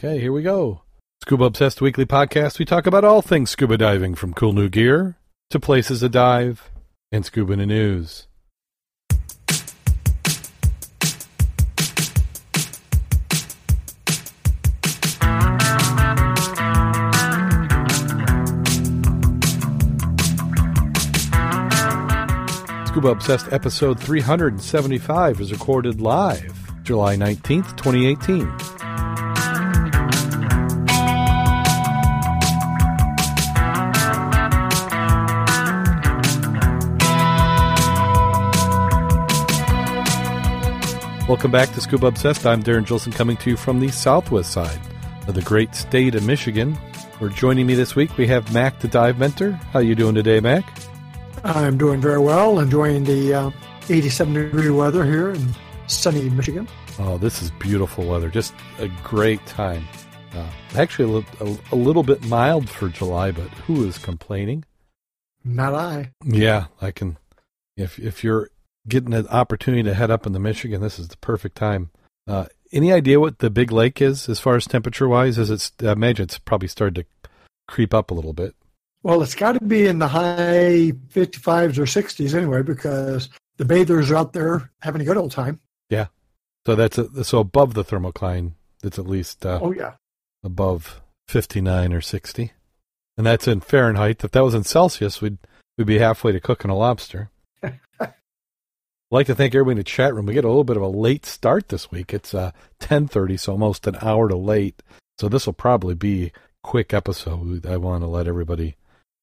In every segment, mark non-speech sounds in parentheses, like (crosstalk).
Okay, here we go. Scuba Obsessed Weekly Podcast. We talk about all things scuba diving from cool new gear to places to dive and scuba news. Scuba Obsessed episode 375 is recorded live July 19th, 2018. Welcome back to Scuba Obsessed. I'm Darren Gilson coming to you from the southwest side of the great state of Michigan. We're joining me this week. We have Mac the Dive Mentor. How you doing today, Mac? I'm doing very well, enjoying the uh, 87 degree weather here in sunny Michigan. Oh, this is beautiful weather. Just a great time. Uh, actually, a, a, a little bit mild for July, but who is complaining? Not I. Yeah, I can. If if you're getting an opportunity to head up into Michigan, this is the perfect time. Uh, any idea what the big lake is as far as temperature wise? As it? I imagine it's probably started to creep up a little bit. Well, it's got to be in the high 55s or 60s anyway, because the bathers are out there having a good old time. Yeah. So that's a, so above the thermocline. It's at least uh, oh yeah above 59 or 60, and that's in Fahrenheit. If that was in Celsius, we'd we'd be halfway to cooking a lobster. (laughs) I'd like to thank everybody in the chat room. We get a little bit of a late start this week. It's uh, 10:30, so almost an hour to late. So this will probably be a quick episode. I want to let everybody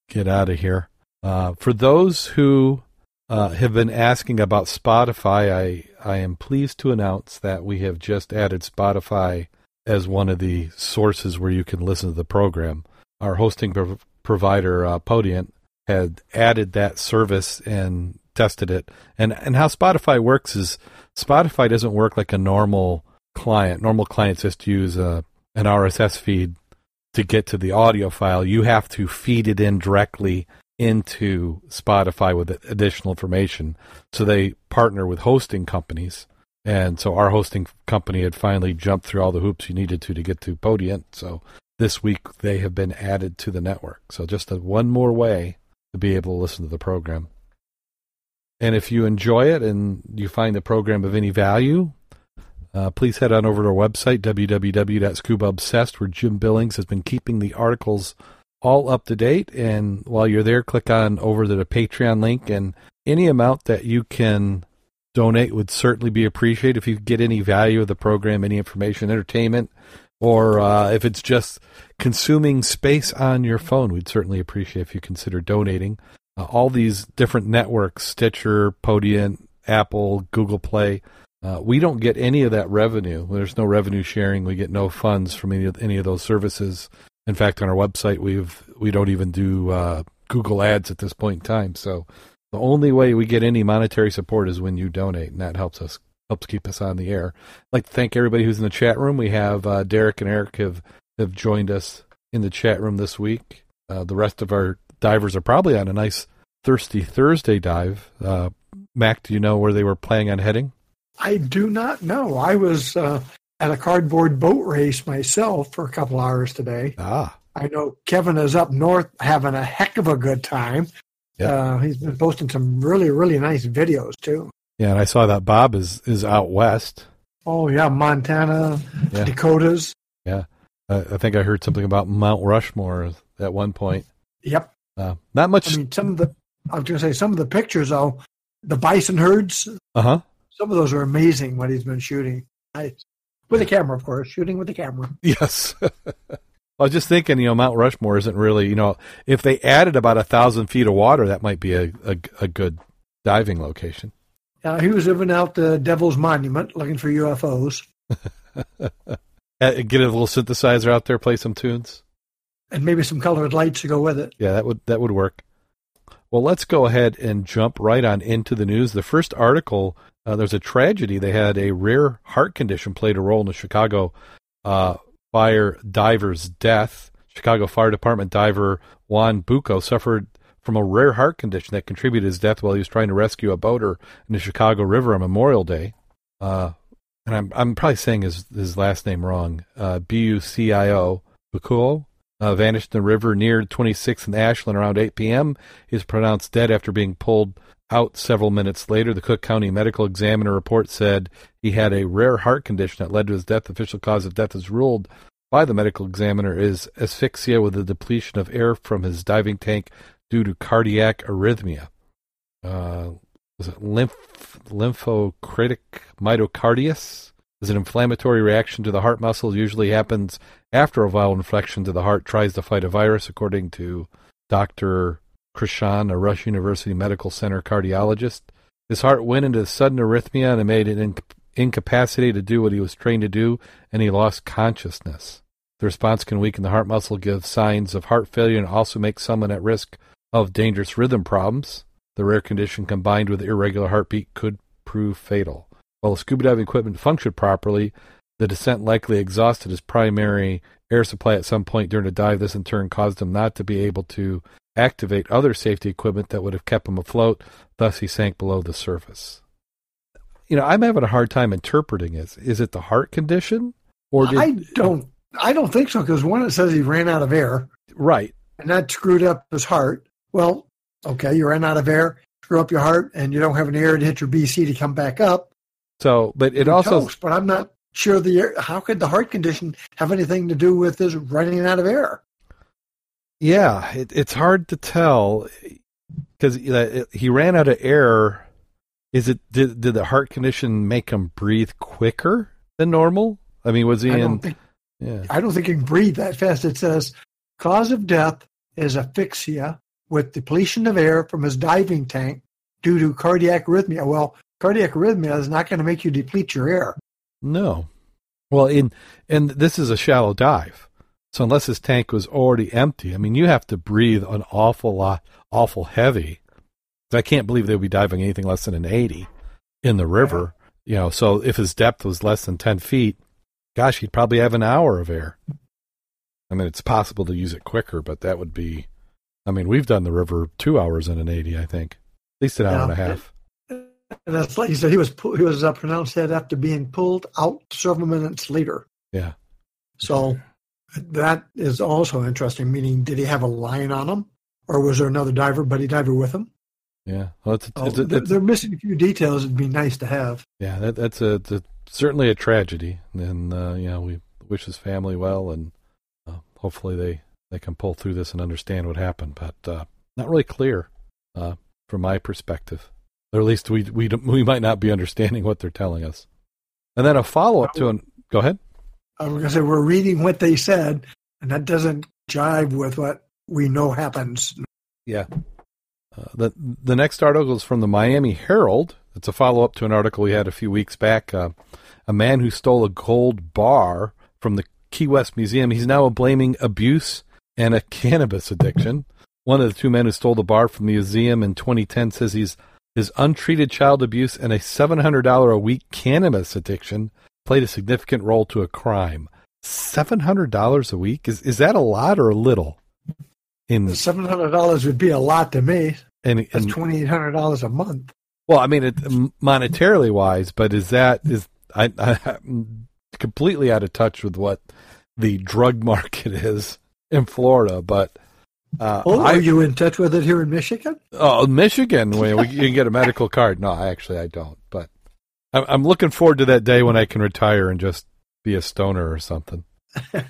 get out of here. Uh, for those who uh, have been asking about Spotify, I I am pleased to announce that we have just added Spotify as one of the sources where you can listen to the program. Our hosting prov- provider, uh, Podient, had added that service and tested it. And and how Spotify works is Spotify doesn't work like a normal client. Normal clients just use a, uh, an RSS feed to get to the audio file. You have to feed it in directly into Spotify with additional information. So they partner with hosting companies. And so our hosting company had finally jumped through all the hoops you needed to to get to Podient. So this week they have been added to the network. So just a, one more way to be able to listen to the program. And if you enjoy it and you find the program of any value, uh, please head on over to our website, www.scubaobsessed, where Jim Billings has been keeping the articles all up to date. And while you're there, click on over to the Patreon link, and any amount that you can donate would certainly be appreciated. If you get any value of the program, any information, entertainment, or uh, if it's just consuming space on your phone, we'd certainly appreciate if you consider donating uh, all these different networks Stitcher, Podient, Apple, Google Play. Uh, we don't get any of that revenue. There's no revenue sharing. We get no funds from any of, any of those services. In fact, on our website, we've we don't even do uh, Google Ads at this point in time. So the only way we get any monetary support is when you donate, and that helps us helps keep us on the air. I'd like to thank everybody who's in the chat room. We have uh, Derek and Eric have have joined us in the chat room this week. Uh, the rest of our divers are probably on a nice Thirsty Thursday dive. Uh, Mac, do you know where they were planning on heading? I do not know. I was uh, at a cardboard boat race myself for a couple hours today. Ah. I know Kevin is up north having a heck of a good time. Yeah. Uh, he's been posting some really, really nice videos too. Yeah, and I saw that Bob is is out west. Oh yeah, Montana, yeah. Dakotas. Yeah, uh, I think I heard something about Mount Rushmore at one point. Yep. Uh, not much. I mean, some of the I was going to say some of the pictures, though, the bison herds. Uh huh. Some of those are amazing. What he's been shooting, with the camera, of course, shooting with the camera. Yes. (laughs) I was just thinking, you know, Mount Rushmore isn't really, you know, if they added about a thousand feet of water, that might be a, a, a good diving location. Uh, he was living out the Devil's Monument looking for UFOs. (laughs) Uh, get a little synthesizer out there, play some tunes, and maybe some colored lights to go with it. Yeah, that would that would work. Well, let's go ahead and jump right on into the news. The first article, uh, there's a tragedy. They had a rare heart condition played a role in the Chicago uh, fire diver's death. Chicago Fire Department diver Juan Bucco suffered from a rare heart condition that contributed to his death while he was trying to rescue a boater in the Chicago River on Memorial Day. Uh, and I'm I'm probably saying his his last name wrong. Uh, B U C I O Bukuo uh, vanished in the river near 26th and Ashland around 8 p.m. He was pronounced dead after being pulled out several minutes later. The Cook County Medical Examiner report said he had a rare heart condition that led to his death. The official cause of death is ruled by the medical examiner is asphyxia with a depletion of air from his diving tank due to cardiac arrhythmia. Uh, was it lymph, lymphocytic myocarditis? Is an inflammatory reaction to the heart muscles usually happens after a viral infection to the heart tries to fight a virus, according to Dr. Krishan, a Rush University Medical Center cardiologist. His heart went into sudden arrhythmia and it made it inc- incapacitated to do what he was trained to do, and he lost consciousness. The response can weaken the heart muscle, give signs of heart failure, and also make someone at risk of dangerous rhythm problems. The rare condition combined with irregular heartbeat could prove fatal. While the scuba diving equipment functioned properly, the descent likely exhausted his primary air supply at some point during the dive. This in turn caused him not to be able to activate other safety equipment that would have kept him afloat. Thus, he sank below the surface. You know, I'm having a hard time interpreting it. Is it the heart condition, or did... I don't, I don't think so. Because one, it says he ran out of air, right, and that screwed up his heart. Well, okay, you ran out of air, screw up your heart, and you don't have an air to hit your BC to come back up. So, but it also, toast, but I'm not sure the air, how could the heart condition have anything to do with his running out of air? Yeah, it, it's hard to tell because uh, he ran out of air. Is it did did the heart condition make him breathe quicker than normal? I mean, was he I in? Think, yeah, I don't think he can breathe that fast. It says cause of death is asphyxia with depletion of air from his diving tank due to cardiac arrhythmia. Well, cardiac arrhythmia is not going to make you deplete your air. No. Well, in and this is a shallow dive. So unless his tank was already empty, I mean, you have to breathe an awful lot, awful heavy. I can't believe they would be diving anything less than an 80 in the river. You know, so if his depth was less than 10 feet, gosh, he'd probably have an hour of air. I mean, it's possible to use it quicker, but that would be, I mean, we've done the river two hours in an 80, I think, at least an hour yeah. and a half. And that's like you said, he was he was uh, pronounced dead after being pulled out several minutes later. Yeah. So that is also interesting. Meaning, did he have a line on him, or was there another diver, buddy diver with him? Yeah. Well, it's, it's, it's, it's, they're missing a few details. It'd be nice to have. Yeah, that, that's a, a, certainly a tragedy, and uh, you know we wish his family well, and uh, hopefully they they can pull through this and understand what happened. But uh, not really clear uh, from my perspective or at least we we we might not be understanding what they're telling us. And then a follow up to an. Go ahead. I was going to say we're reading what they said, and that doesn't jive with what we know happens. Yeah. Uh, the the next article is from the Miami Herald. It's a follow up to an article we had a few weeks back. Uh, a man who stole a gold bar from the Key West Museum. He's now blaming abuse and a cannabis addiction. One of the two men who stole the bar from the museum in 2010 says he's his untreated child abuse and a $700 a week cannabis addiction played a significant role to a crime. $700 a week? Is, is that a lot or a little? In $700 would be a lot to me. And, and That's $2,800 a month. Well, I mean, it, monetarily wise, but is that, is, I, I, I'm completely out of touch with what the drug (laughs) market is in Florida, but uh, oh, are I, you in touch with it here in Michigan? Oh, Michigan, where you can get a medical card. No, actually, I don't. But I'm, I'm looking forward to that day when I can retire and just be a stoner or something.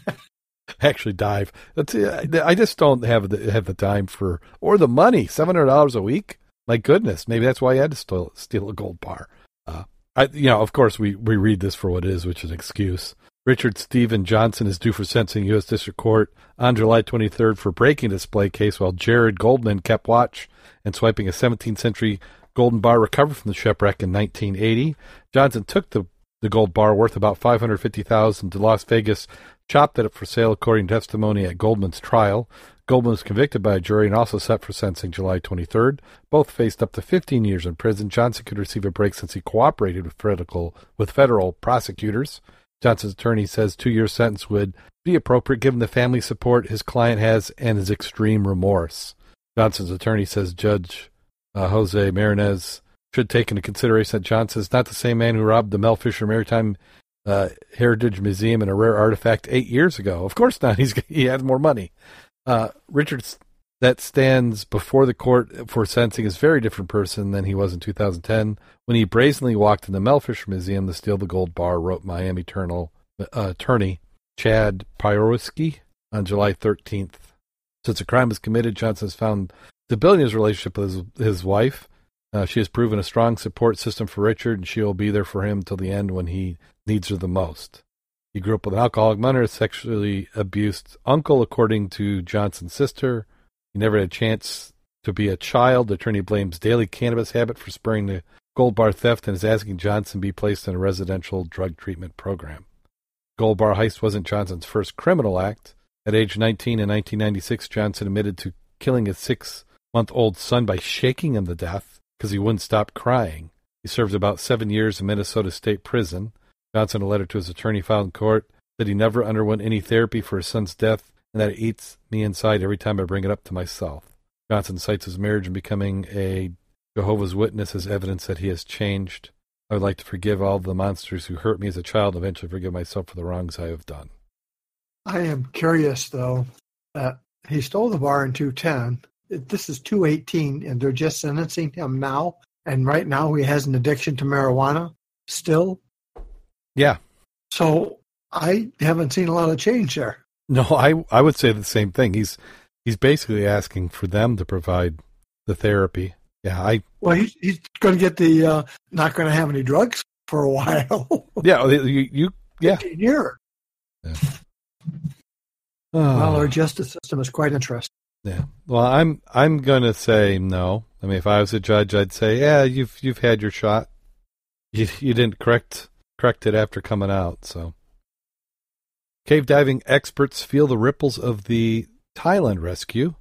(laughs) actually, dive. That's, I just don't have the have the time for or the money. Seven hundred dollars a week. My goodness, maybe that's why I had to steal, steal a gold bar. Uh, I, you know, of course, we we read this for what it is, which is an excuse. Richard Stephen Johnson is due for sentencing U.S. District Court on July 23rd for breaking display case while Jared Goldman kept watch and swiping a 17th century golden bar recovered from the shipwreck in 1980. Johnson took the, the gold bar worth about 550000 to Las Vegas, chopped it up for sale according to testimony at Goldman's trial. Goldman was convicted by a jury and also set for sentencing July 23rd. Both faced up to 15 years in prison. Johnson could receive a break since he cooperated with federal, with federal prosecutors. Johnson's attorney says two year sentence would be appropriate given the family support his client has and his extreme remorse. Johnson's attorney says Judge uh, Jose Martinez should take into consideration that Johnson is not the same man who robbed the Mel Fisher Maritime uh, Heritage Museum and a rare artifact eight years ago. Of course not. (laughs) He's he has more money. Uh, Richards that stands before the court for sentencing is a very different person than he was in 2010 when he brazenly walked in the Mel Fisher Museum to steal the gold bar. Wrote Miami Eternal, uh, attorney Chad Pyrowski on July 13th. Since the crime was committed, Johnson has found stability in his relationship with his, his wife. Uh, she has proven a strong support system for Richard, and she will be there for him till the end when he needs her the most. He grew up with an alcoholic mother, sexually abused uncle, according to Johnson's sister. He never had a chance to be a child. The attorney blames daily cannabis habit for spurring the gold bar theft and is asking Johnson be placed in a residential drug treatment program. Gold bar heist wasn't Johnson's first criminal act. At age 19 in 1996, Johnson admitted to killing his six month old son by shaking him to death because he wouldn't stop crying. He served about seven years in Minnesota State Prison. Johnson, a letter to his attorney filed in court, said he never underwent any therapy for his son's death and that it eats me inside every time I bring it up to myself. Johnson cites his marriage and becoming a Jehovah's Witness as evidence that he has changed. I would like to forgive all the monsters who hurt me as a child and eventually forgive myself for the wrongs I have done. I am curious, though, that he stole the bar in 210. This is 218, and they're just sentencing him now. And right now, he has an addiction to marijuana still. Yeah. So I haven't seen a lot of change there. No, I I would say the same thing. He's he's basically asking for them to provide the therapy. Yeah, I. Well, he's he's going to get the uh, not going to have any drugs for a (laughs) while. yeah, you, you yeah. Year. Yeah. well, our justice system is quite interesting. Yeah. Well, I'm I'm going to say no. I mean, if I was a judge, I'd say, yeah, you've you've had your shot. You you didn't correct correct it after coming out. So, cave diving experts feel the ripples of the Thailand rescue.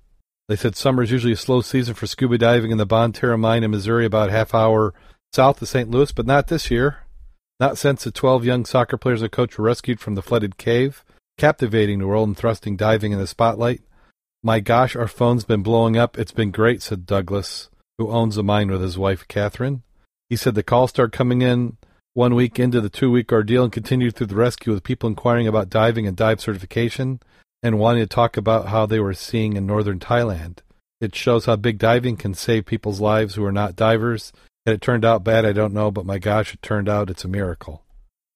They said summer is usually a slow season for scuba diving in the Bonne Terre mine in Missouri, about half hour south of St. Louis, but not this year. Not since the 12 young soccer players and coach were rescued from the flooded cave, captivating the world and thrusting diving in the spotlight. My gosh, our phone's been blowing up. It's been great, said Douglas, who owns the mine with his wife, Catherine. He said the calls started coming in one week into the two week ordeal and continued through the rescue with people inquiring about diving and dive certification and wanting to talk about how they were seeing in northern Thailand. It shows how big diving can save people's lives who are not divers. Had it turned out bad, I don't know, but my gosh, it turned out it's a miracle.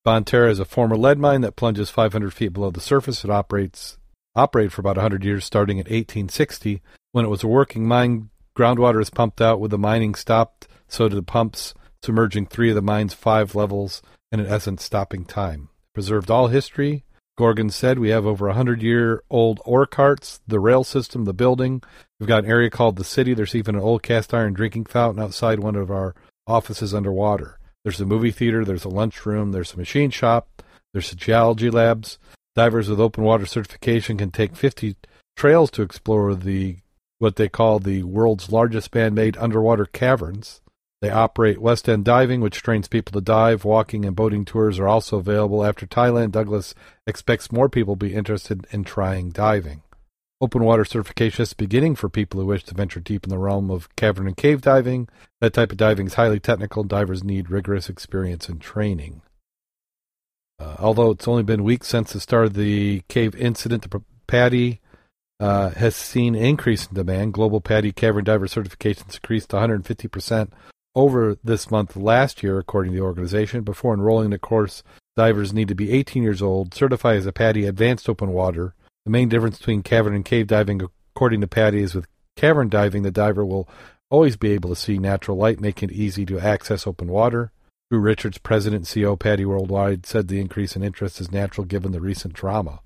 Bonne Terre is a former lead mine that plunges 500 feet below the surface. It operates operated for about 100 years, starting in 1860. When it was a working mine, groundwater is pumped out. With the mining stopped, so did the pumps submerging three of the mine's five levels and in essence stopping time. Preserved all history. Goergens said we have over a hundred year old ore carts, the rail system, the building. We've got an area called the city. There's even an old cast iron drinking fountain outside one of our offices underwater. There's a movie theater, there's a lunchroom, there's a machine shop, there's geology labs. Divers with open water certification can take 50 trails to explore the what they call the world's largest man-made underwater caverns. They operate West End Diving, which trains people to dive. Walking and boating tours are also available. After Thailand, Douglas expects more people will be interested in trying diving. Open water certification is beginning for people who wish to venture deep in the realm of cavern and cave diving. That type of diving is highly technical. Divers need rigorous experience and training. Uh, although it's only been weeks since the start of the cave incident, the PADI uh, has seen increase in demand. Global PADI cavern diver certifications increased 150% over this month last year, according to the organization. Before enrolling in the course, divers need to be 18 years old, certify as a PADI Advanced Open Water. The main difference between cavern and cave diving, according to PADI, is with cavern diving, the diver will always be able to see natural light, making it easy to access open water. Drew Richards, president and CEO PADI Worldwide, said the increase in interest is natural given the recent drama.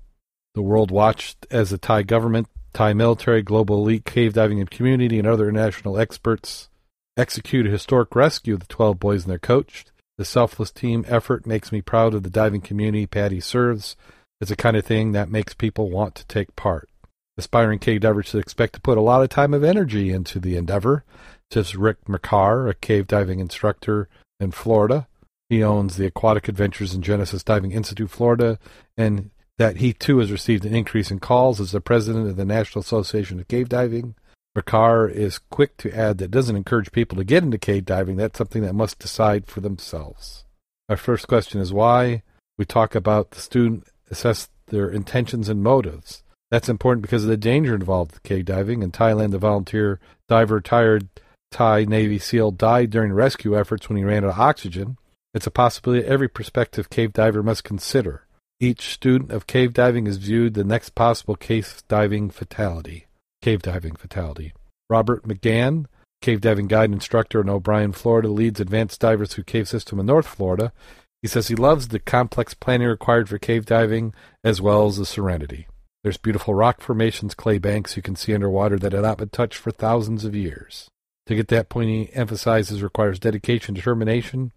The world watched as the Thai government, Thai military, global elite cave diving community, and other international experts execute a historic rescue of the 12 boys and their coach. The selfless team effort makes me proud of the diving community PADI serves. It's the kind of thing that makes people want to take part. Aspiring cave divers should expect to put a lot of time and energy into the endeavor, says Rick Murcar, a cave diving instructor in Florida. He owns the Aquatic Adventures and Genesis Diving Institute, Florida, and that he too has received an increase in calls as the president of the National Association of Cave Diving. Ricard is quick to add that doesn't encourage people to get into cave diving. That's something that must decide for themselves. Our first question is why. We talk about the student assess their intentions and motives. That's important because of the danger involved with cave diving. In Thailand, the volunteer diver, retired Thai Navy SEAL, died during rescue efforts when he ran out of oxygen. It's a possibility every prospective cave diver must consider. Each student of cave diving is viewed the next possible cave diving fatality. Cave diving fatality. Robert McGann, cave diving guide and instructor in O'Brien, Florida, leads advanced divers through cave system in North Florida. He says he loves the complex planning required for cave diving as well as the serenity. There's beautiful rock formations, clay banks you can see underwater that have not been touched for thousands of years. To get that point, he emphasizes requires dedication, determination.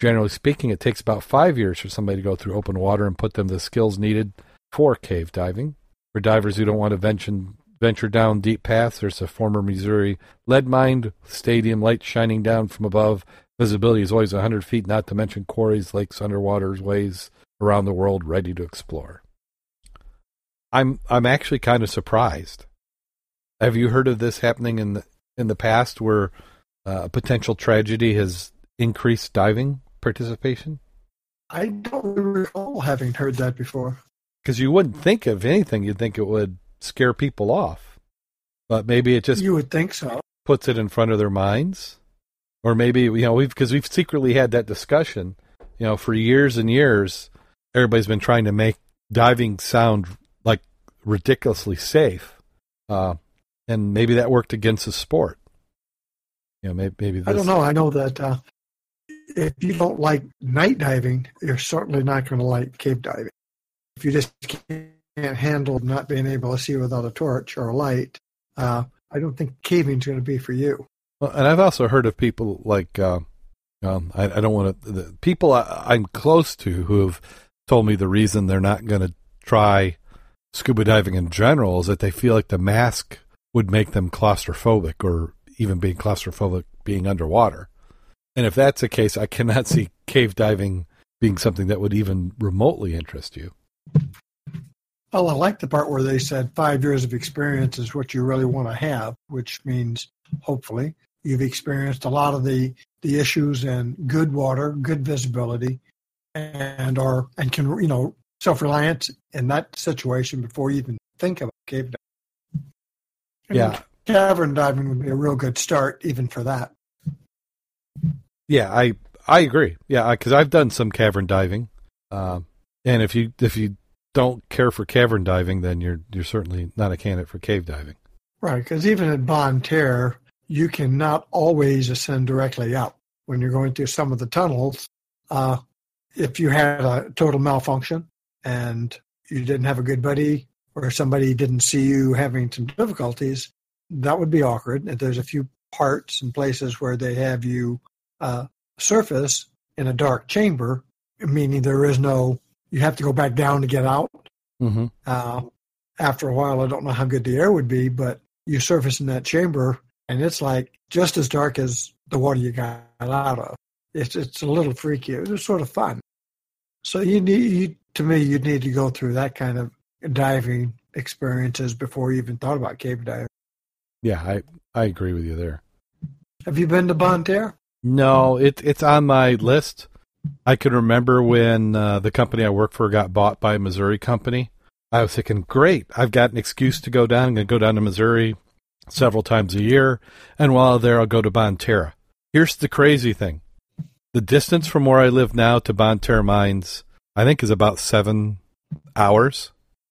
Generally speaking, it takes about five years for somebody to go through open water and put them the skills needed for cave diving. For divers who don't want to venture, venture down deep paths, there's a former Missouri lead mine stadium, light shining down from above. Visibility is always 100 feet, not to mention quarries, lakes, underwater ways around the world ready to explore. I'm I'm actually kind of surprised. Have you heard of this happening in the in the past where uh, a potential tragedy has increased diving participation? I don't recall having heard that before. Because you wouldn't think of anything, you'd think it would scare people off, but maybe it just you would think so. Puts it in front of their minds, or maybe you know we've because we've secretly had that discussion, you know, for years and years. Everybody's been trying to make diving sound like ridiculously safe, uh, and maybe that worked against the sport. You know, maybe, maybe I don't know. I know that uh, if you don't like night diving, you're certainly not going to like cave diving. If you just can't handle not being able to see without a torch or a light, uh, I don't think caving is going to be for you. Well, and I've also heard of people like uh, um, I, I, don't want to people I, I'm close to who have told me the reason they're not going to try scuba diving in general is that they feel like the mask would make them claustrophobic or even being claustrophobic being underwater. And if that's the case, I cannot see cave diving being something that would even remotely interest you. Well, I like the part where they said five years of experience is what you really want to have, which means hopefully you've experienced a lot of the, the issues and good water, good visibility, and are and can you know self reliant in that situation before you even think about cave diving. And yeah, cavern diving would be a real good start even for that. Yeah, I I agree. Yeah, because I've done some cavern diving, uh, and if you if you don't care for cavern diving, then you're you're certainly not a candidate for cave diving. Right, because even at Bonne Terre, you cannot always ascend directly up. When you're going through some of the tunnels, uh, if you had a total malfunction and you didn't have a good buddy or somebody didn't see you having some difficulties, that would be awkward. And there's a few parts and places where they have you uh, surface in a dark chamber, meaning there is no, you have to go back down to get out. Mm-hmm. Uh, after a while, I don't know how good the air would be, but you surface in that chamber and it's like just as dark as the water you got out of. It's it's a little freaky. It was sort of fun. So you need, you, to me, you'd need to go through that kind of diving experiences before you even thought about cave diving. Yeah, I I agree with you there. Have you been to Bonne Terre? No, it it's on my list. I can remember when uh, the company I worked for got bought by a Missouri company. I was thinking, great, I've got an excuse to go down. I'm going to go down to Missouri several times a year, and while there, I'll go to Bonne Terre. Here's the crazy thing: the distance from where I live now to Bonne Terre Mines, I think, is about seven hours.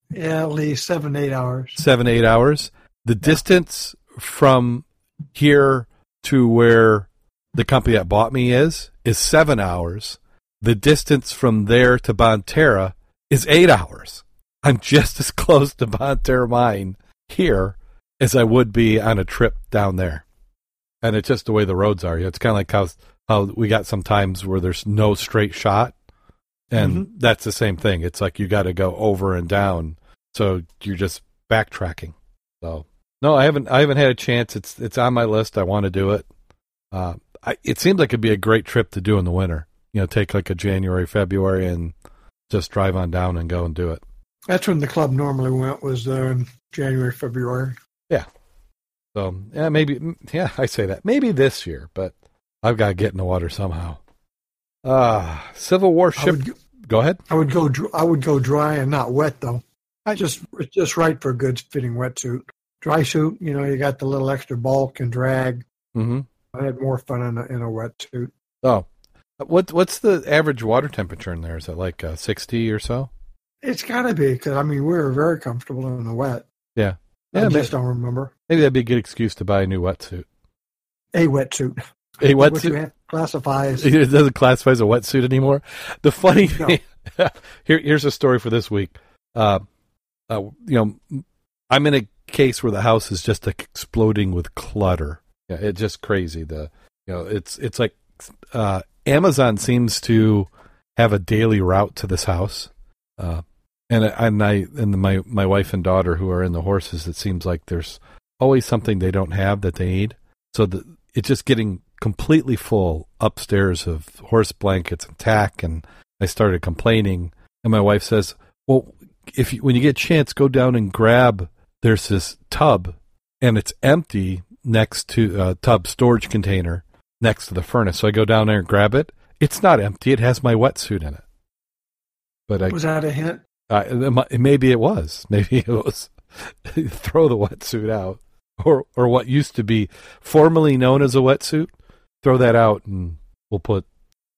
Yeah, at least seven, eight hours. Seven, eight hours. The yeah. distance from here to where the company that bought me is is seven hours. The distance from there to Bonne Terre is eight hours. I'm just (laughs) as close to Bonne Terre Mine here as I would be on a trip down there. And it's just the way the roads are. It's kind of like how how we got some times where there's no straight shot, and mm-hmm. that's the same thing. It's like you got to go over and down, so you're just backtracking. So no, I haven't I haven't had a chance. It's it's on my list. I want to do it. Uh, I, it seems like it'd be a great trip to do in the winter. You know, take like a January, February, and just drive on down and go and do it. That's when the club normally went. Was there in January, February. Yeah. So yeah, maybe yeah, I say that maybe this year, but I've got to get in the water somehow. Ah, uh, Civil War ship. Go, go, ahead. I would go. I would go dry and not wet though. I just it's just right for a good fitting wetsuit. Dry suit, you know, you got the little extra bulk and drag. Mm-hmm. I had more fun in a, in a wetsuit. Oh, what what's the average water temperature in there? Is it like uh, sixty or so? It's got to be because I mean we were very comfortable in the wet. Yeah, yeah. I just don't remember. Maybe that'd be a good excuse to buy a new wetsuit. A wetsuit. A wetsuit classifies. (laughs) It doesn't classify as a wetsuit anymore. The funny no. thing. (laughs) here, here's a story for this week. Uh, uh, you know, I'm in a case where the house is just exploding with clutter. Yeah, it's just crazy. The you know, it's it's like uh, Amazon seems to have a daily route to this house. Uh, and and I and my my wife and daughter who are in the horses, it seems like there's always something they don't have that they need. So the, it's just getting completely full upstairs of horse blankets and tack. And I started complaining, and my wife says, "Well, if you, when you get a chance, go down and grab. There's this tub, and it's empty next to a tub storage container next to the furnace. So I go down there and grab it. It's not empty. It has my wetsuit in it. But I was that a hint? Uh, maybe it was. (laughs) Maybe it was. (laughs) throw the wetsuit out, or or what used to be formerly known as a wetsuit. Throw that out, and we'll put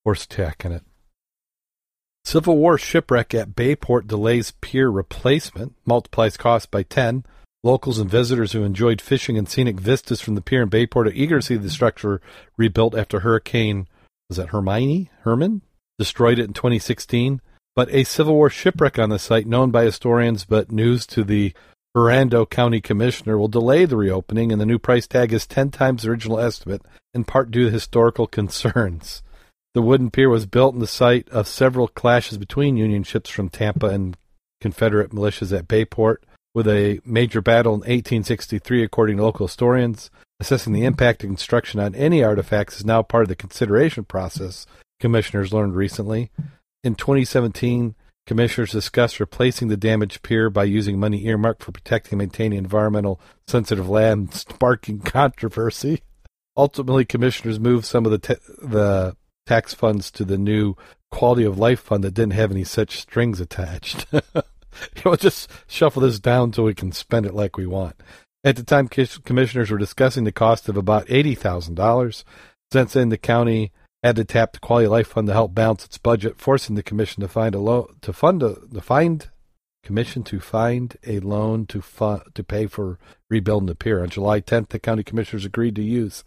horse tack in it. Civil War shipwreck at Bayport delays pier replacement, multiplies cost by 10. Locals and visitors who enjoyed fishing and scenic vistas from the pier in Bayport are eager to see the structure rebuilt after Hurricane, was that Hermione? Herman? Destroyed it in 2016 but a Civil War shipwreck on the site, known by historians but news to the Hernando County Commissioner, will delay the reopening, and the new price tag is 10 times the original estimate, in part due to historical concerns. The wooden pier was built in the site of several clashes between Union ships from Tampa and Confederate militias at Bayport, with a major battle in 1863, according to local historians. Assessing the impact of construction on any artifacts is now part of the consideration process, commissioners learned recently. In 2017, commissioners discussed replacing the damaged pier by using money earmarked for protecting and maintaining environmental sensitive land, (laughs) sparking controversy. Ultimately, commissioners moved some of the te- the tax funds to the new quality of life fund that didn't have any such strings attached. (laughs) (laughs) we'll just shuffle this down so we can spend it like we want. At the time, commissioners were discussing the cost of about eighty thousand dollars. Since then, the county had to tap the Quality Life Fund to help balance its budget, forcing the commission to find a loan to fund a find commission to find a loan to fund to pay for rebuilding the pier. On July 10th, the county commissioners agreed to use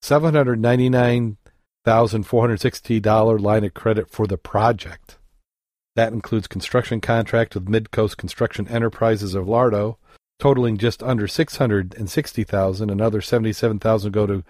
seven hundred ninety nine thousand four hundred sixty dollar line of credit for the project. That includes construction contract with Midcoast Construction Enterprises of Largo, totaling just under six hundred and sixty thousand. Another seventy seven thousand go to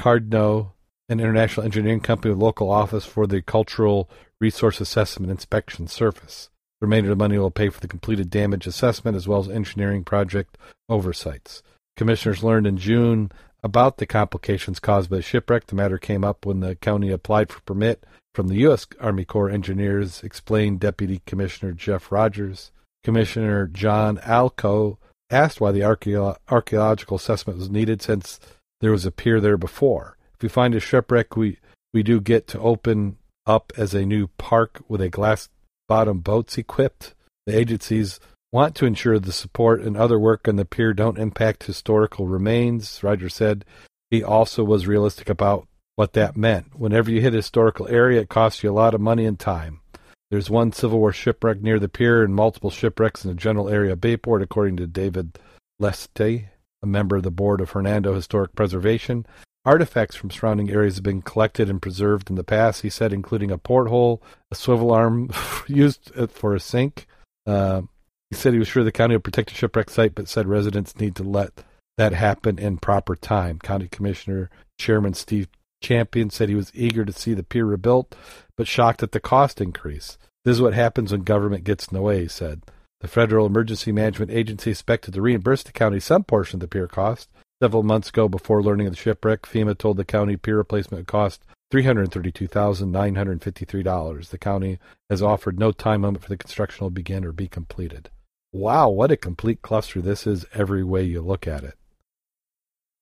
Cardno an international engineering company with local office for the Cultural Resource Assessment Inspection Service. The remainder of the money will pay for the completed damage assessment as well as engineering project oversights. Commissioners learned in June about the complications caused by the shipwreck. The matter came up when the county applied for permit from the U.S. Army Corps Engineers, explained Deputy Commissioner Jeff Rogers. Commissioner John Allocco asked why the archeo- archaeological assessment was needed since there was a pier there before. If we find a shipwreck, we, we do get to open up as a new park with a glass bottom boats equipped. The agencies want to ensure the support and other work on the pier don't impact historical remains. Roger said he also was realistic about what that meant. Whenever you hit a historical area, it costs you a lot of money and time. There's one Civil War shipwreck near the pier and multiple shipwrecks in the general area of Bayport, according to David Leste, a member of the board of Hernando Historic Preservation. Artifacts from surrounding areas have been collected and preserved in the past, he said, including a porthole, a swivel arm (laughs) used for a sink. Uh, he said he was sure the county would protect the shipwreck site, but said residents need to let that happen in proper time. County Commissioner Chairman Steve Champion said he was eager to see the pier rebuilt, but shocked at the cost increase. This is what happens when government gets in the way, he said. The Federal Emergency Management Agency expected to reimburse the county some portion of the pier cost, Several months ago, before learning of the shipwreck, FEMA told the county pier replacement cost $332,953. The county has offered no time limit for the construction to begin or be completed. Wow, what a complete cluster this is every way you look at it.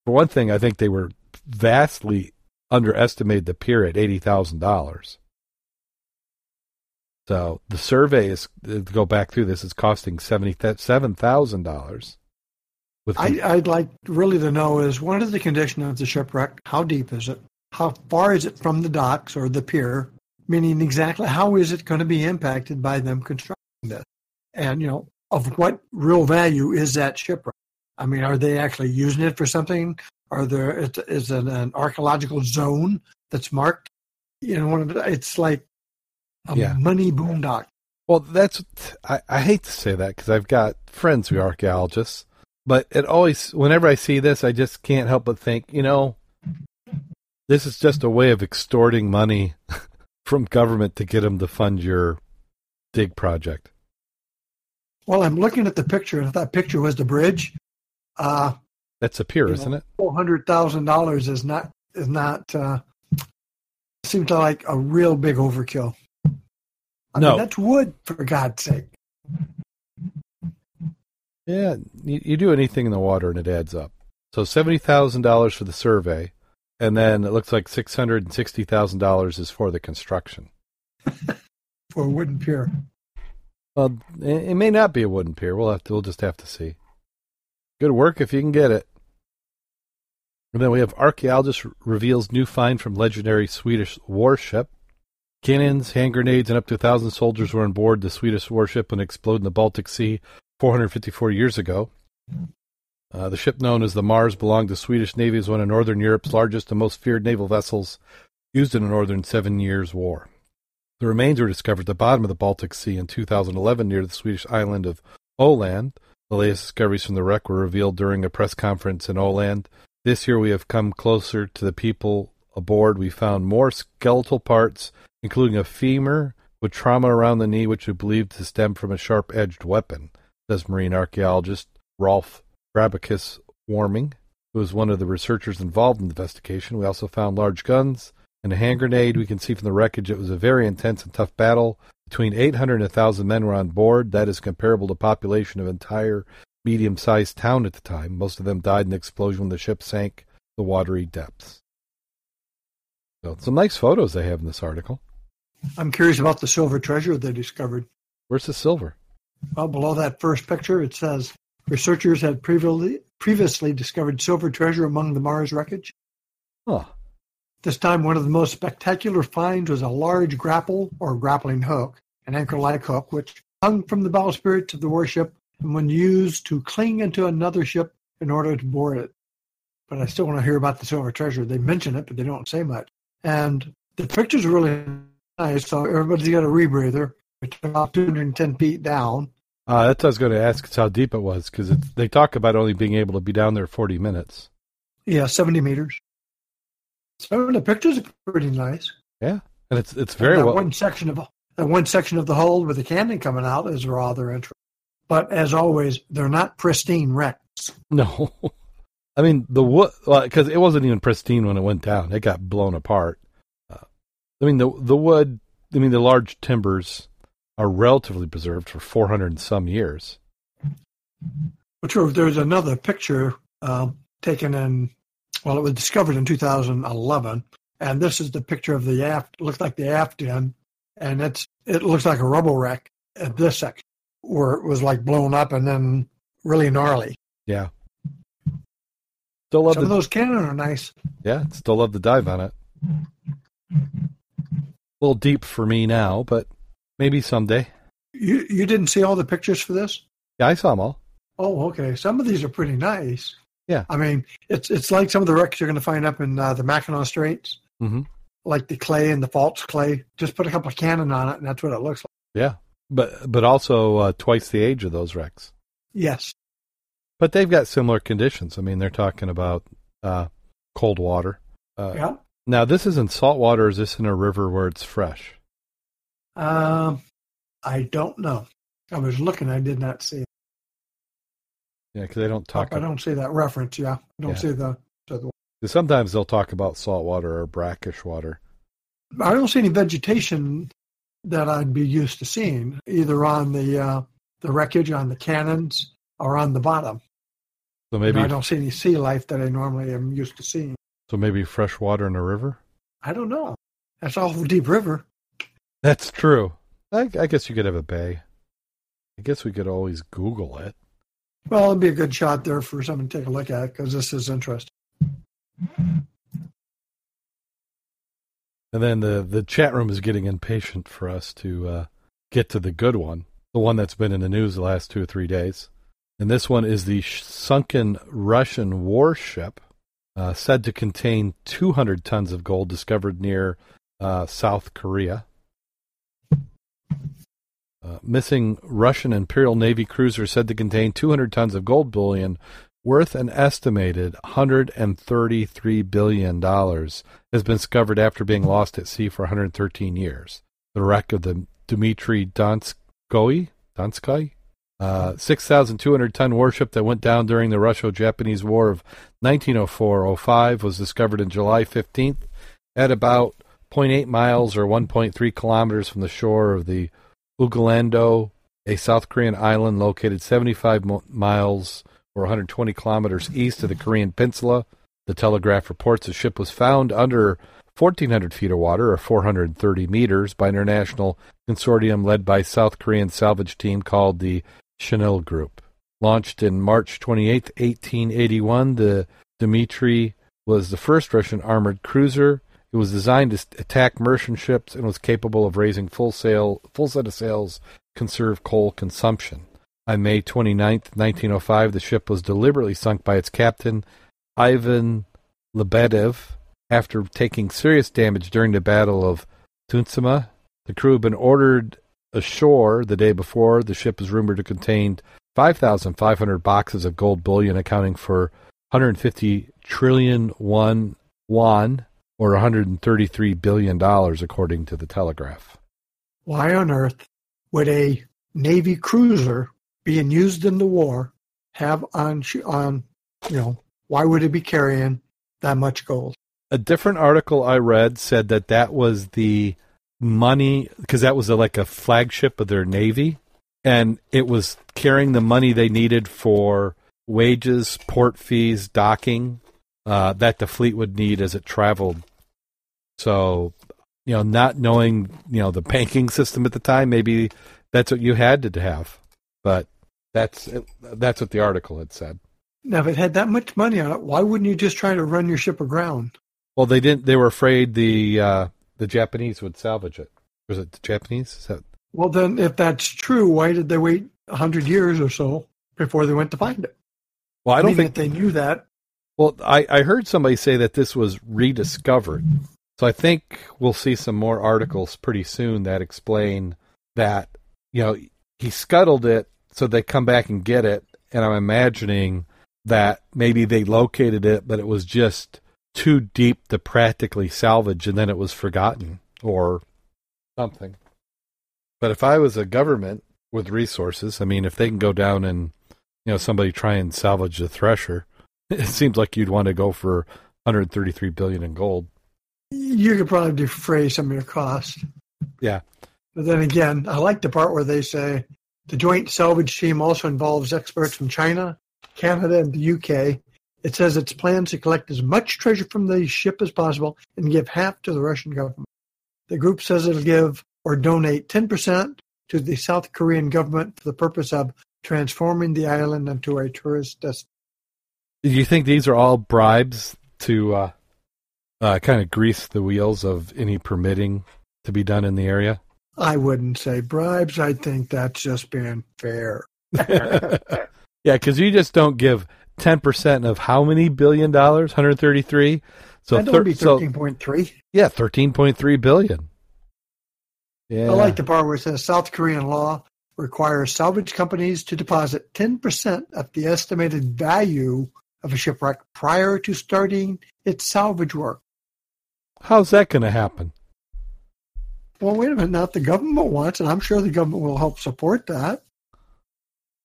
For one thing, I think they were vastly underestimated the pier at eighty thousand dollars. So the survey is uh, to go back through this is costing seventy seven thousand dollars. With I'd like really to know is what is the condition of the shipwreck? How deep is it? How far is it from the docks or the pier? Meaning exactly how is it going to be impacted by them constructing this? And you know, of what real value is that shipwreck? I mean, are they actually using it for something? Are there is it an archaeological zone that's marked? You know, it's like a yeah. money boondock. Well, that's I, I hate to say that because I've got friends who are archaeologists, but it always whenever I see this, I just can't help but think, you know, this is just a way of extorting money (laughs) from government to get them to fund your dig project. Well, I'm looking at the picture. If that picture was the bridge, uh, that's a pier, isn't know, it? Four hundred thousand dollars is not is not uh, seems like a real big overkill. I no, mean, that's wood for God's sake. Yeah, you, you do anything in the water and it adds up. So seventy thousand dollars for the survey, and then it looks like six hundred and sixty thousand dollars is for the construction. (laughs) for a wooden pier. Well, it may not be a wooden pier. We'll have to. We'll just have to see. Good work if you can get it. And then we have archaeologist reveals new find from legendary Swedish warship. Cannons, hand grenades, and up to a thousand soldiers were on board the Swedish warship when it exploded in the Baltic Sea 454 years ago. Uh, the ship known as the Mars belonged to Swedish Navy as one of Northern Europe's largest and most feared naval vessels used in the Northern Seven Years' War. The remains were discovered at the bottom of the Baltic Sea in 2011 near the Swedish island of Öland. The latest discoveries from the wreck were revealed during a press conference in Oland. This year we have come closer to the people aboard. We found more skeletal parts, including a femur with trauma around the knee, which we believe to stem from a sharp edged weapon, says marine archaeologist Rolf Grabicus Warming, who is one of the researchers involved in the investigation. We also found large guns, and a hand grenade. We can see from the wreckage it was a very intense and tough battle. Between 800 and 1,000 men were on board. That is comparable to population of entire medium-sized town at the time. Most of them died in the explosion when the ship sank the watery depths. So some nice photos they have in this article. I'm curious about the silver treasure they discovered. Where's the silver? Well, below that first picture, it says researchers had previously previously discovered silver treasure among the Mars wreckage. Huh. This time, one of the most spectacular finds was a large grapple or grappling hook, an anchor-like hook, which hung from the bowsprit of the warship and when used to cling into another ship in order to board it. But I still want to hear about the silver treasure. They mention it, but they don't say much. And the pictures are really nice. So everybody's got a rebreather. It's about 210 feet down. Uh, that's what I was going to ask. It's how deep it was because they talk about only being able to be down there 40 minutes. Yeah, 70 meters. So the pictures are pretty nice. Yeah, and it's it's very well. One section of that one section of the hold with the cannon coming out is rather interesting. But as always, they're not pristine wrecks. No, (laughs) I mean the wood because well, it wasn't even pristine when it went down. It got blown apart. Uh, I mean the the wood. I mean the large timbers are relatively preserved for four hundred and some years. But sure, there's another picture uh, taken in well, it was discovered in 2011, and this is the picture of the aft. Looks like the aft end, and it's it looks like a rubble wreck at this section where it was like blown up and then really gnarly. Yeah. Still love Some the, of those cannon are nice. Yeah, still love the dive on it. A little deep for me now, but maybe someday. You you didn't see all the pictures for this? Yeah, I saw them all. Oh, okay. Some of these are pretty nice. Yeah, I mean, it's it's like some of the wrecks you're going to find up in uh, the Mackinac Straits, mm-hmm. like the clay and the false clay. Just put a couple of cannon on it, and that's what it looks like. Yeah, but but also uh, twice the age of those wrecks. Yes, but they've got similar conditions. I mean, they're talking about uh, cold water. Uh, yeah. Now, this is in salt water. Is this in a river where it's fresh? Um, I don't know. I was looking. I did not see it. Yeah, because they don't talk. I don't see that reference. Yeah, I don't yeah. see the, the. Sometimes they'll talk about salt water or brackish water. I don't see any vegetation that I'd be used to seeing, either on the uh, the wreckage, on the cannons, or on the bottom. So maybe I don't see any sea life that I normally am used to seeing. so maybe fresh water in a river. I don't know. That's awful deep river. That's true. I, I guess you could have a bay. I guess we could always Google it. Well, it'd be a good shot there for someone to take a look at because this is interesting. And then the the chat room is getting impatient for us to uh, get to the good one, the one that's been in the news the last two or three days. And this one is the sunken Russian warship, uh, said to contain 200 tons of gold discovered near uh, South Korea. Uh, missing Russian Imperial Navy cruiser said to contain 200 tons of gold bullion worth an estimated $133 billion has been discovered after being lost at sea for 113 years. The wreck of the Dmitry Donskoy, Donskoy, uh, 6,200 ton warship that went down during the Russo Japanese War of 1904 05 was discovered in July 15th at about 0.8 miles or 1.3 kilometers from the shore of the Ugalando, a South Korean island located 75 miles or 120 kilometers east of the Korean peninsula. The Telegraph reports the ship was found under 1,400 feet of water, or 430 meters, by an international consortium led by South Korean salvage team called the Chanel Group. Launched in March 28, 1881, the Dmitry was the first Russian armored cruiser. It was designed to attack merchant ships and was capable of raising full sail, full set of sails, conserve coal consumption. On May 29, 1905, the ship was deliberately sunk by its captain, Ivan Lebedev, after taking serious damage during the Battle of Tsushima. The crew had been ordered ashore the day before. The ship is rumored to contain 5,500 boxes of gold bullion, accounting for 150 trillion won, or 133 billion dollars, according to the Telegraph. Why on earth would a Navy cruiser being used in the war have on on you know why would it be carrying that much gold? A different article I read said that that was the money because that was a, like a flagship of their navy, and it was carrying the money they needed for wages, port fees, docking uh, that the fleet would need as it traveled. So, you know, not knowing you know the banking system at the time, maybe that's what you had to have, but that's that's what the article had said. Now, if it had that much money on it, why wouldn't you just try to run your ship aground? Well, they didn't. They were afraid the uh, the Japanese would salvage it. Was it the Japanese? Is that Well, then, if that's true, why did they wait a hundred years or so before they went to find it? well, I don't mean, think they knew that. Well, I, I heard somebody say that this was rediscovered. So I think we'll see some more articles pretty soon that explain that, you know, he scuttled it so they come back and get it. And I'm imagining that maybe they located it, but it was just too deep to practically salvage and then it was forgotten or something. But if I was a government with resources, I mean, if they can go down and, you know, somebody try and salvage the thresher, (laughs) it seems like you'd want to go for 133 billion in gold. You could probably defray some of your costs. Yeah. But then again, I like the part where they say the joint salvage team also involves experts from China, Canada, and the UK. It says its plans to collect as much treasure from the ship as possible and give half to the Russian government. The group says it'll give or donate 10% to the South Korean government for the purpose of transforming the island into a tourist destination. Do you think these are all bribes to uh, uh, kind of grease the wheels of any permitting to be done in the area? I wouldn't say bribes. I think that's just being fair. (laughs) yeah, because you just don't give 10% of how many billion dollars? 133? So, that thir- so 13.3. yeah, 13.3 billion. Yeah. I like the part where it says South Korean law requires salvage companies to deposit 10% of the estimated value of a shipwreck prior to starting its salvage work. How's that going to happen? Well, wait a minute. Now, if the government wants it, I'm sure the government will help support that.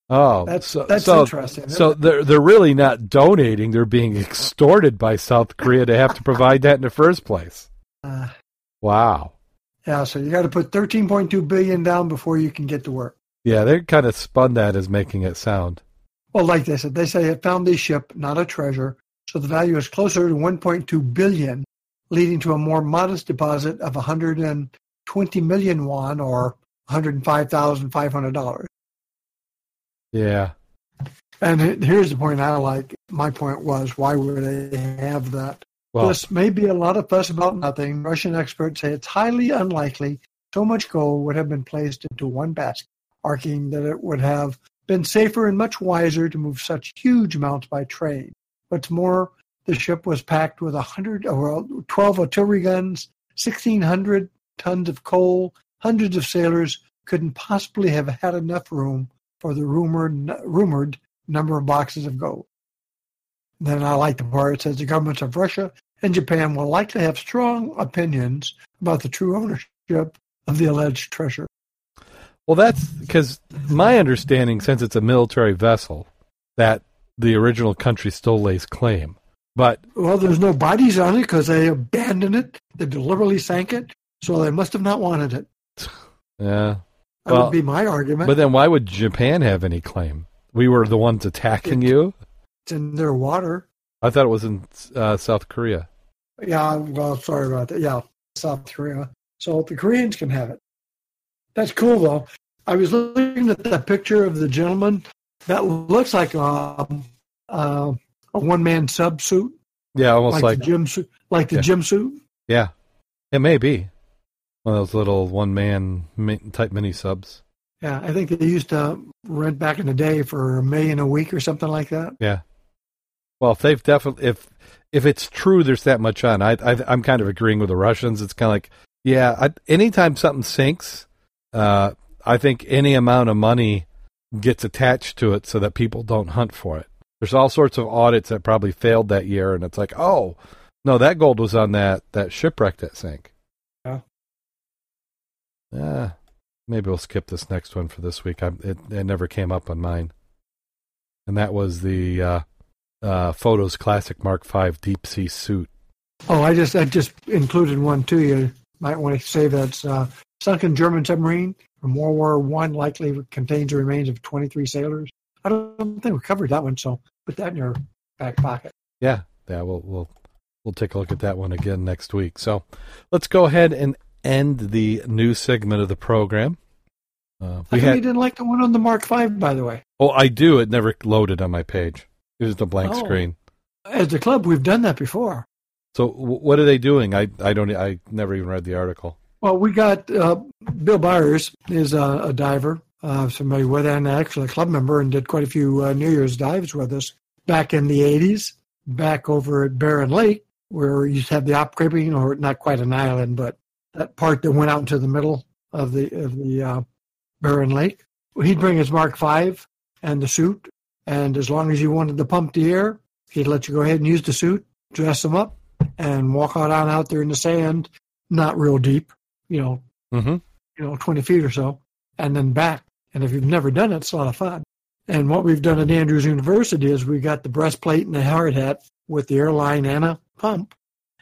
Oh, That's so, that's so, interesting. So they're they're really not donating; they're being extorted by South Korea to have to provide that in the first place. Uh, Wow. yeah, so you got to put 13.2 billion down before you can get to work. Yeah, they kind of spun that as making it sound. Well, like they said, they say it found the ship, not a treasure, so the value is closer to 1.2 billion, leading to a more modest deposit of 120 million won or $105,500. Yeah. And here's the point I like. My point was, why would they have that? Well, this may be a lot of fuss about nothing. Russian experts say it's highly unlikely so much gold would have been placed into one basket, arguing that it would have been safer and much wiser to move such huge amounts by train. What's more, the ship was packed with 100, or uh, 12 artillery guns, 1,600 tons of coal, hundreds of sailors couldn't possibly have had enough room for the rumored, rumored number of boxes of gold. Then I like the part it says the governments of Russia and Japan will likely have strong opinions about the true ownership of the alleged treasure. Well, that's because my understanding, since it's a military vessel, that the original country still lays claim. But well, there's no bodies on it because they abandoned it. They deliberately sank it, so they must have not wanted it. Yeah, that well, would be my argument. But then, why would Japan have any claim? We were the ones attacking it, you. It's in their water. I thought it was in uh, South Korea. Yeah, well, sorry about that. Yeah, South Korea. So the Koreans can have it. That's cool, though. I was looking at that picture of the gentleman. That looks like a, um, uh, a one-man sub suit. Yeah, almost like, like, the JIM suit, like the yeah. JIM suit. Yeah, it may be one of those little one-man type mini subs. Yeah, I think they used to rent back in the day for a million a week or something like that. Yeah. Well, if they've definitely if if it's true, there's that much on. I, I am kind of agreeing with the Russians. It's kind of like, yeah, I, anytime something sinks, uh, I think any amount of money gets attached to it so that people don't hunt for it. There's all sorts of audits that probably failed that year, and it's like, oh, no, that gold was on that that shipwreck that sank. Yeah. Yeah. Maybe we'll skip this next one for this week. I, it, it never came up on mine, and that was the uh, uh, Photos Classic Mark V deep sea suit. Oh, I just I just included one too. You might want to say that's uh, sunken German submarine from World War One likely contains the remains of 23 sailors. I don't think we covered that one, so put that in your back pocket. Yeah, yeah, we'll we'll we'll take a look at that one again next week. So let's go ahead and end the new segment of the program. Uh, we had, you didn't like the one on the Mark V, by the way. Oh, I do. It never loaded on my page. It was a blank oh. screen. As a club, we've done that before. So, w- what are they doing? I I don't. I never even read the article. Well, we got uh, Bill Byers is a, a diver, uh, somebody with and actually a club member, and did quite a few uh, New Year's dives with us back in the '80s. Back over at Barron Lake, where you used to have the op creeping, or not quite an island, but that part that went out into the middle of the of the uh, Barron Lake. He'd bring his Mark V and the suit, and as long as you wanted to pump the air, he'd let you go ahead and use the suit, dress them up, and walk out on out there in the sand, not real deep, you know, mm-hmm. you know, twenty feet or so, and then back. And if you've never done it, it's a lot of fun. And what we've done at Andrews University is we got the breastplate and the hard hat with the airline and a pump,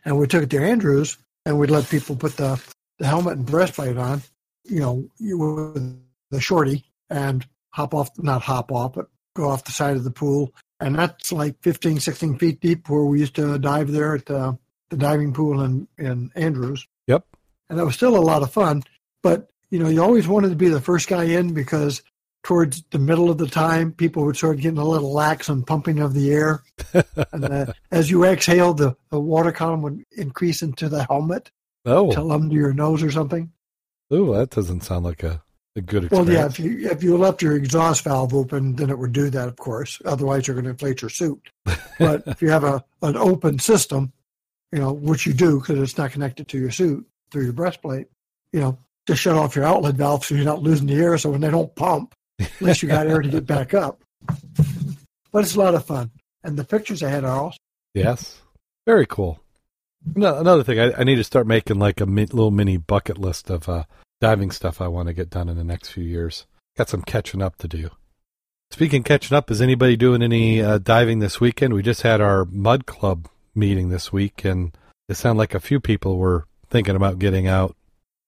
and we took it to Andrews and we'd let people put the, the helmet and breastplate on, you know, with the shorty and hop off, not hop off, but go off the side of the pool. And that's like 15, 16 feet deep where we used to dive there at the, the diving pool in, in Andrews. Yep. And that was still a lot of fun. But, you know, you always wanted to be the first guy in because towards the middle of the time, people would start getting a little lax on pumping of the air. (laughs) and uh, as you exhaled, the, the water column would increase into the helmet. Oh. Till under your nose or something. Oh, that doesn't sound like a, a good experience. Well, yeah, if you if you left your exhaust valve open, then it would do that, of course. Otherwise, you're going to inflate your suit. But (laughs) if you have a an open system, you know, which you do because it's not connected to your suit through your breastplate, you know, just shut off your outlet valve so you're not losing the air. So when they don't pump, at least you got air to get back up. But it's a lot of fun, and the pictures I had are awesome. Yes, very cool. No, another thing, I, I, need to start making like a mi- little mini bucket list of uh, diving stuff I want to get done in the next few years. Got some catching up to do. Speaking catching up, is anybody doing any uh, diving this weekend? We just had our mud club meeting this week, and it sounded like a few people were thinking about getting out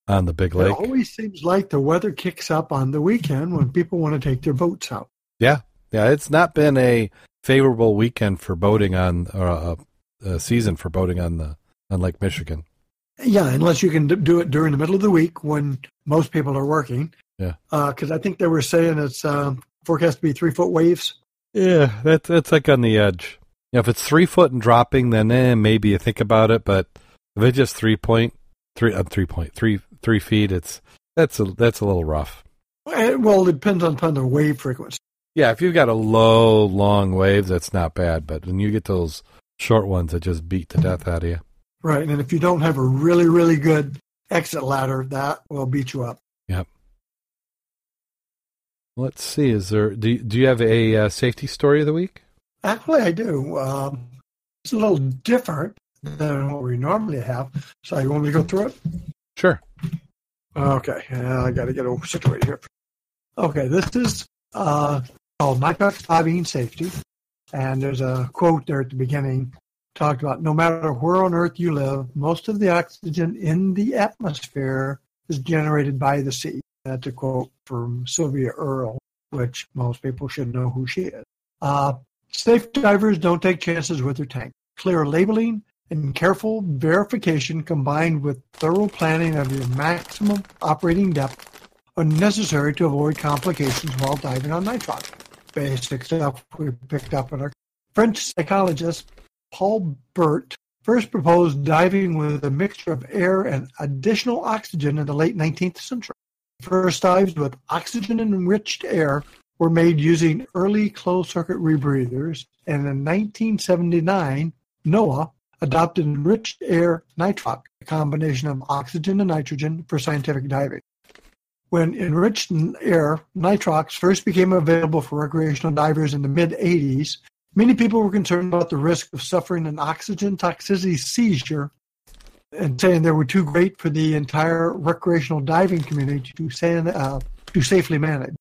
on the big lake. It always seems like the weather kicks up on the weekend when people want to take their boats out. Yeah, yeah. It's not been a favorable weekend for boating on or uh, a season for boating on the on Lake Michigan. Yeah, unless you can do it during the middle of the week when most people are working. Yeah. Because uh, I think they were saying it's um, forecast to be three foot waves. Yeah, that's that's like on the edge. Yeah, if it's three foot and dropping, then eh, maybe you think about it. But if it's just three point three, uh, three point three three feet, it's that's a that's a little rough. Eh, well, it depends on, on the wave frequency. Yeah, if you've got a low, long wave, that's not bad. But when you get those short ones that just beat the death out of you, right? And if you don't have a really, really good exit ladder, that will beat you up. Yep. Let's see. Is there? Do you, do you have a uh, safety story of the week? Actually, I do. Um, it's a little different than what we normally have. So you want me to go through it? Sure. Okay. Uh, I got to get situated here. Okay. This is uh, called diving safety. And there's a quote there at the beginning talked about no matter where on earth you live, most of the oxygen in the atmosphere is generated by the sea. That's a quote from Sylvia Earle, which most people should know who she is. Uh, safe divers don't take chances with their tank. Clear labeling and careful verification combined with thorough planning of your maximum operating depth are necessary to avoid complications while diving on nitrox. Basic stuff we picked up in our French psychologist Paul Bert first proposed diving with a mixture of air and additional oxygen in the late 19th century. First dives with oxygen-enriched air were made using early closed-circuit rebreathers, and in 1979, NOAA adopted enriched air nitrox, a combination of oxygen and nitrogen, for scientific diving. When enriched air nitrox first became available for recreational divers in the mid-80s, many people were concerned about the risk of suffering an oxygen toxicity seizure and saying they were too great for the entire recreational diving community to, uh, to safely manage.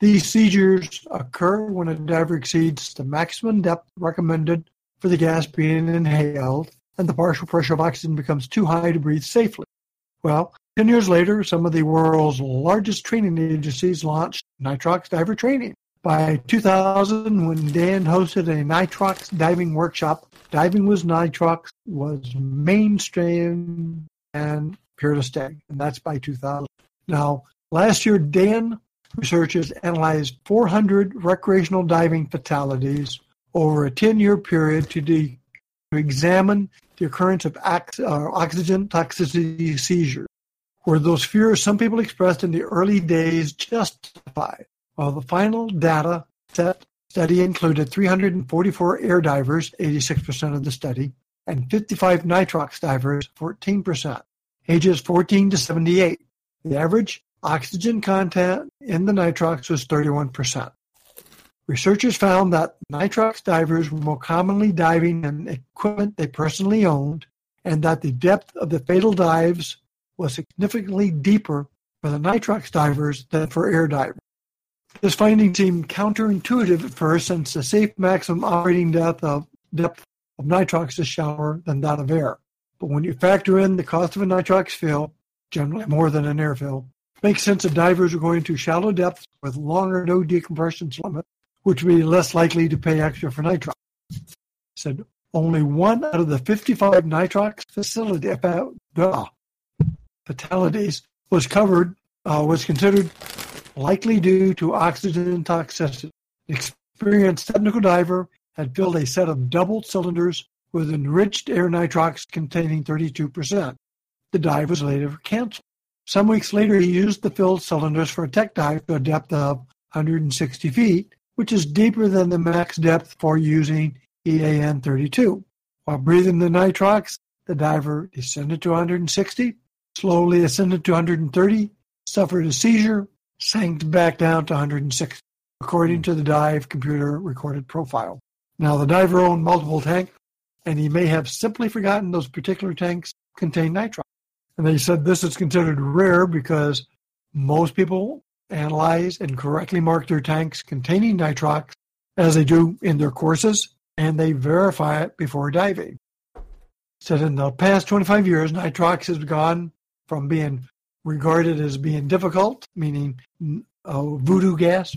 These seizures occur when a diver exceeds the maximum depth recommended for the gas being inhaled and the partial pressure of oxygen becomes too high to breathe safely. Well, 10 years later, some of the world's largest training agencies launched nitrox diver training. By 2000, when DAN hosted a nitrox diving workshop, diving with nitrox was mainstream and here to stay, and that's by 2000. Now, last year, DAN researchers analyzed 400 recreational diving fatalities over a 10-year period to, de- to examine the occurrence of ox- uh, oxygen toxicity seizures. Were those fears some people expressed in the early days justified? While the final data set study included 344 air divers, 86% of the study, and 55 nitrox divers, 14%, ages 14 to 78. The average oxygen content in the nitrox was 31%. Researchers found that nitrox divers were more commonly diving in equipment they personally owned, and that the depth of the fatal dives was significantly deeper for the nitrox divers than for air divers. This finding seemed counterintuitive at first, since the safe maximum operating depth of, depth of nitrox is shallower than that of air. But when you factor in the cost of a nitrox fill, generally more than an air fill, makes sense that divers are going to shallow depths with longer no decompression limits, which would be less likely to pay extra for nitrox. Said only one out of the 55 nitrox facility, uh, fatalities was covered uh, was considered likely due to oxygen toxicity. An experienced technical diver had filled a set of double cylinders with enriched air nitrox containing 32%. The dive was later canceled. Some weeks later, he used the filled cylinders for a tech dive to a depth of 160 feet, which is deeper than the max depth for using EAN 32. While breathing the nitrox, the diver descended to 160, slowly ascended to 130, suffered a seizure, sank back down to 160, according to the dive computer recorded profile. Now, the diver owned multiple tanks, and he may have simply forgotten those particular tanks contain nitrox. And they said this is considered rare because most people analyze and correctly mark their tanks containing nitrox as they do in their courses, and they verify it before diving. Said in the past 25 years, nitrox has gone from being regarded as being difficult, meaning voodoo gas,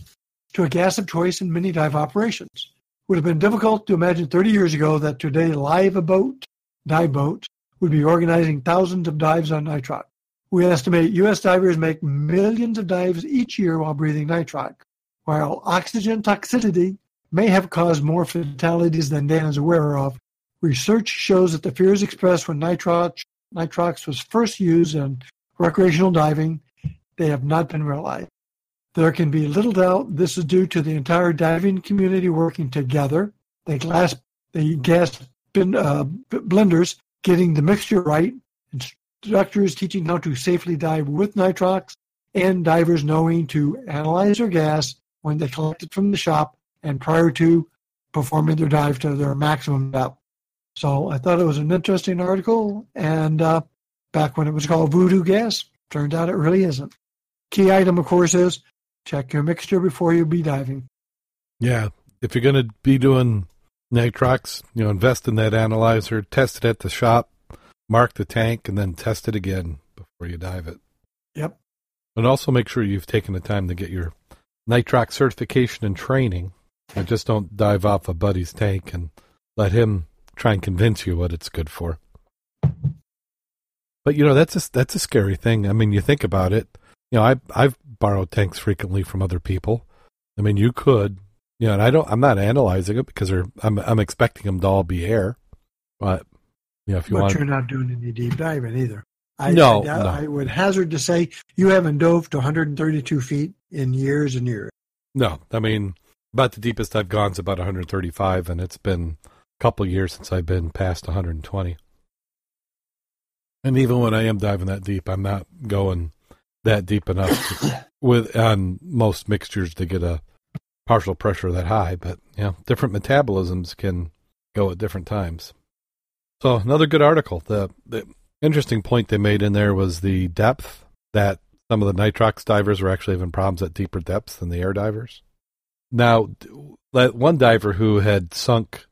to a gas of choice in many dive operations. Would have been difficult to imagine 30 years ago that today live a boat, dive boat, would be organizing thousands of dives on nitrox. We estimate U.S. divers make millions of dives each year while breathing nitrox. While oxygen toxicity may have caused more fatalities than DAN is aware of, research shows that the fears expressed when nitrox, nitrox was first used in recreational diving, they have not been realized. There can be little doubt this is due to the entire diving community working together, the glass, the gas bin, uh, blenders getting the mixture right, instructors teaching how to safely dive with nitrox, and divers knowing to analyze their gas when they collect it from the shop and prior to performing their dive to their maximum depth. So I thought it was an interesting article, and uh, back when it was called voodoo gas, turned out it really isn't. Key item, of course, is check your mixture before you be diving. Yeah, if you're going to be doing nitrox, you know, invest in that analyzer, test it at the shop, mark the tank, and then test it again before you dive it. Yep. And also make sure you've taken the time to get your nitrox certification and training. And just don't dive off a buddy's tank and let him try and convince you what it's good for. But you know that's a that's a scary thing. I mean, you think about it. You know, I I've borrowed tanks frequently from other people. I mean, you could, you know, and I don't. I'm not analyzing it because I'm I'm expecting them to all be air. But if you but want, you're not doing any deep diving either. I, no, I, no. I would hazard to say you haven't dove to 132 feet in years and years. No, I mean, about the deepest I've gone is about 135, and it's been a couple years since I've been past 120. And even when I am diving that deep, I'm not going that deep enough to, (coughs) with on most mixtures to get a partial pressure that high. But you know, different metabolisms can go at different times. So another good article. The the interesting point they made in there was the depth that some of the nitrox divers were actually having problems at deeper depths than the air divers. Now, that one diver who had sunk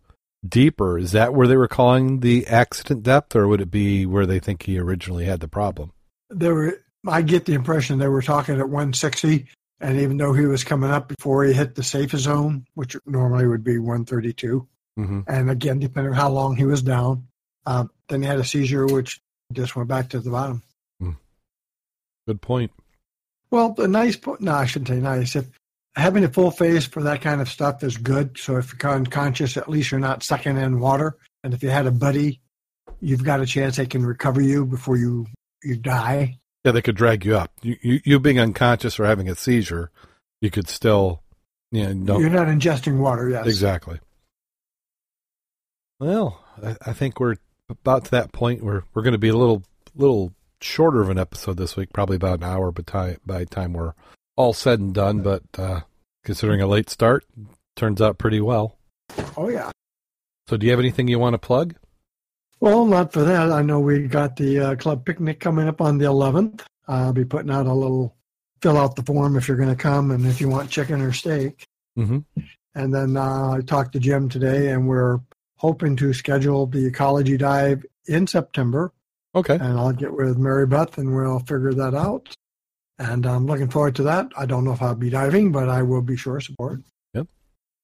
deeper, is that where they were calling the accident depth, or would it be where they think he originally had the problem? There were, I get the impression they were talking at 160, and even though he was coming up before he hit the safe zone, which normally would be 132, mm-hmm. and again, depending on how long he was down, um, then he had a seizure, which just went back to the bottom. Mm. Good point. Well, the nice point, no, I shouldn't say nice. If having a full face for that kind of stuff is good. So if you're unconscious, at least you're not sucking in water. And if you had a buddy, you've got a chance they can recover you before you you die. Yeah, they could drag you up. You you, you being unconscious or having a seizure, you could still, you know, you're not ingesting water. Yes, exactly. Well, I, I think we're about to that point where we're going to be a little little shorter of an episode this week, probably about an hour by time by time we're all said and done. But uh, considering a late start, turns out pretty well. Oh yeah. So, do you have anything you want to plug? Well, not for that. I know we got the uh, club picnic coming up on the 11th. I'll be putting out a little fill out the form if you're going to come and if you want chicken or steak. Mm-hmm. And then uh, I talked to Jim today, and we're hoping to schedule the ecology dive in September. Okay. And I'll get with Mary Beth and we'll figure that out. And I'm looking forward to that. I don't know if I'll be diving, but I will be sure to support. Yep.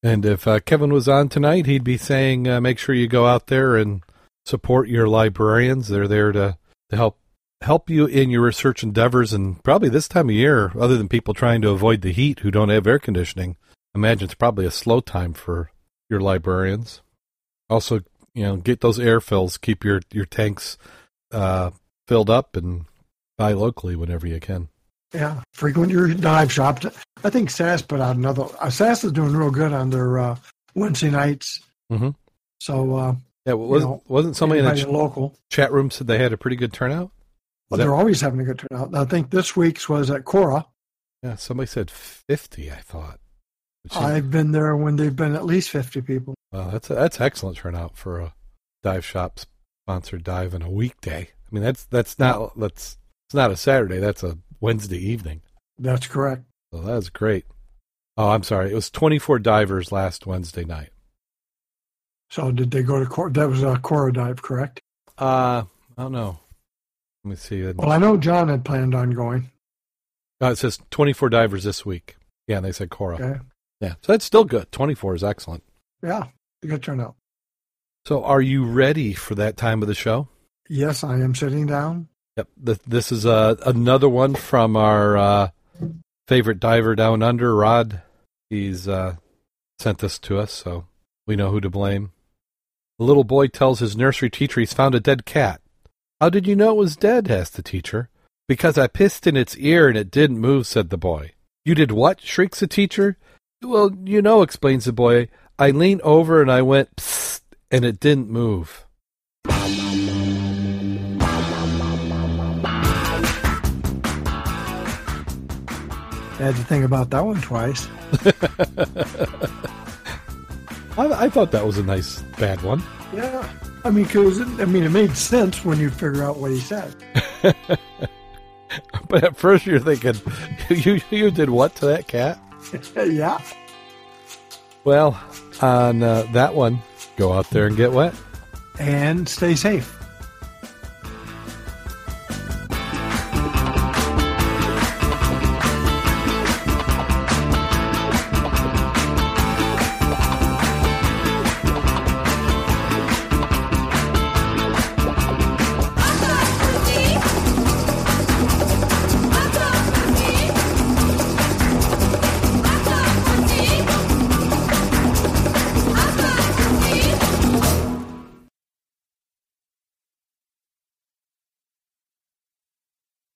And if uh, Kevin was on tonight, he'd be saying, uh, make sure you go out there and support your librarians. They're there to, to help help you in your research endeavors. And probably this time of year, other than people trying to avoid the heat who don't have air conditioning, I imagine it's probably a slow time for your librarians. Also, you know, get those air fills. Keep your your tanks uh, filled up and buy locally whenever you can. Yeah, frequent your dive shop. I think SAS put out another. Uh, SAS is doing real good on their uh, Wednesday nights. Mm-hmm. So uh, yeah, wasn't know, wasn't somebody in the ch- local chat room said they had a pretty good turnout? Well, they're always having a good turnout. I think this week's was at Cora. Yeah, somebody said fifty. I thought. I've been there when they've been at least fifty people. Well, that's a, that's excellent turnout for a dive shop sponsored dive in a weekday. I mean, that's that's not that's it's not a Saturday. That's a Wednesday evening. That's correct. So that's great. Oh, I'm sorry. It was 24 divers last Wednesday night. So did they go to Cora? That was a Cora dive, correct? Uh, I don't know. Let me see. Well, I know John had planned on going. Uh, it says 24 divers this week. Yeah, and they said Cora. Okay. Yeah, so that's still good. 24 is excellent. Yeah, good turnout. So, are you ready for that time of the show? Yes, I am sitting down. Yep. This is uh, another one from our uh, favorite diver down under, Rod. He's uh, sent this to us, so we know who to blame. The little boy tells his nursery teacher he's found a dead cat. How did you know it was dead? asked the teacher. Because I pissed in its ear and it didn't move, said the boy. You did what? shrieks the teacher. Well, you know, explains the boy. I leaned over and I went psst, and it didn't move. I had to think about that one twice. (laughs) I, I, thought that was a nice bad one. Yeah, I mean, cause it, I mean, it made sense when you figure out what he said. (laughs) but at first, you're thinking, (laughs) you you did what to that cat? (laughs) yeah. Well, on uh, that one, go out there and get wet and stay safe.